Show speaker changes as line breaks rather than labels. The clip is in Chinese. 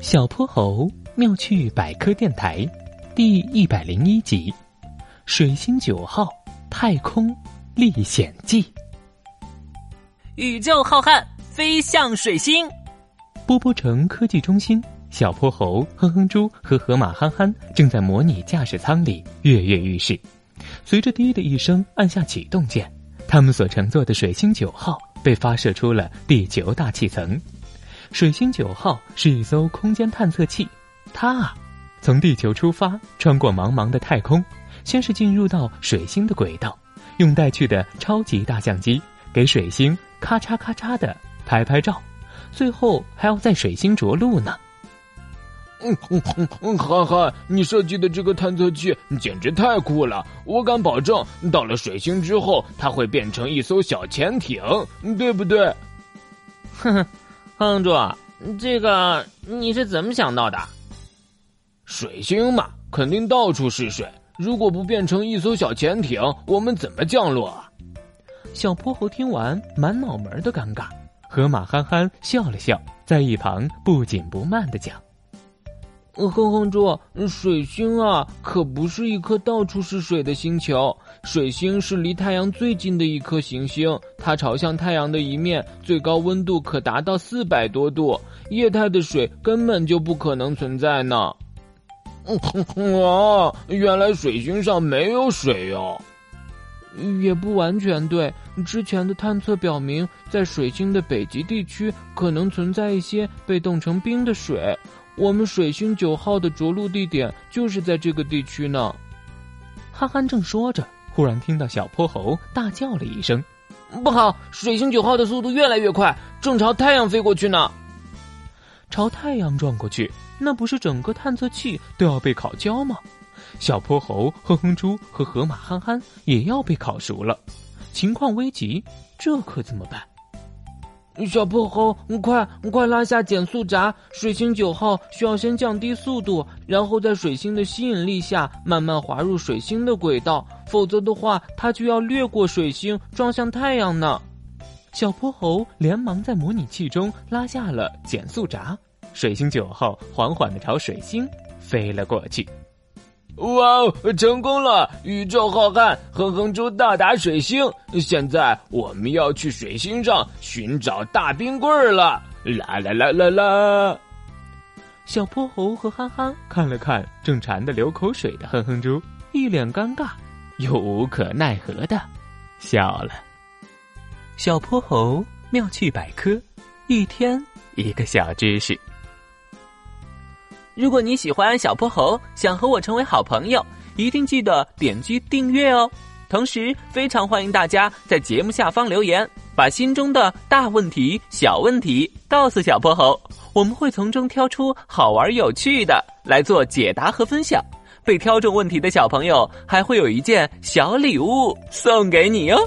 小泼猴妙趣百科电台第一百零一集：水星九号太空历险记。
宇宙浩瀚，飞向水星。
波波城科技中心，小泼猴、哼哼猪和河马憨憨正在模拟驾驶舱里跃跃欲试。随着“滴”的一声按下启动键，他们所乘坐的水星九号被发射出了地球大气层。水星九号是一艘空间探测器，它啊，从地球出发，穿过茫茫的太空，先是进入到水星的轨道，用带去的超级大相机给水星咔嚓咔嚓的拍拍照，最后还要在水星着陆呢。
嗯嗯嗯，憨憨，你设计的这个探测器简直太酷了！我敢保证，到了水星之后，它会变成一艘小潜艇，对不对？
哼哼。哼住，这个你是怎么想到的？
水星嘛，肯定到处是水。如果不变成一艘小潜艇，我们怎么降落啊？
小泼猴听完，满脑门的尴尬。河马憨憨笑了笑，在一旁不紧不慢的讲。
哼哼猪，水星啊，可不是一颗到处是水的星球。水星是离太阳最近的一颗行星，它朝向太阳的一面，最高温度可达到四百多度，液态的水根本就不可能存在呢。啊，原来水星上没有水哟。
也不完全对，之前的探测表明，在水星的北极地区可能存在一些被冻成冰的水。我们水星九号的着陆地点就是在这个地区呢。
憨憨正说着，忽然听到小泼猴大叫了一声：“
不好！水星九号的速度越来越快，正朝太阳飞过去呢！
朝太阳撞过去，那不是整个探测器都要被烤焦吗？小泼猴、哼哼猪和河马憨憨也要被烤熟了，情况危急，这可怎么办？”
小泼猴，快快拉下减速闸！水星九号需要先降低速度，然后在水星的吸引力下慢慢滑入水星的轨道，否则的话，它就要掠过水星，撞向太阳呢。
小泼猴连忙在模拟器中拉下了减速闸，水星九号缓缓的朝水星飞了过去。
哇哦，成功了！宇宙浩瀚，哼哼猪到达水星。现在我们要去水星上寻找大冰棍儿了！啦啦啦啦啦！
小泼猴和憨憨看了看正馋得流口水的哼哼猪，一脸尴尬，又无可奈何的笑了。小泼猴妙趣百科，一天一个小知识。
如果你喜欢小泼猴，想和我成为好朋友，一定记得点击订阅哦。同时，非常欢迎大家在节目下方留言，把心中的大问题、小问题告诉小泼猴，我们会从中挑出好玩有趣的来做解答和分享。被挑中问题的小朋友还会有一件小礼物送给你哟。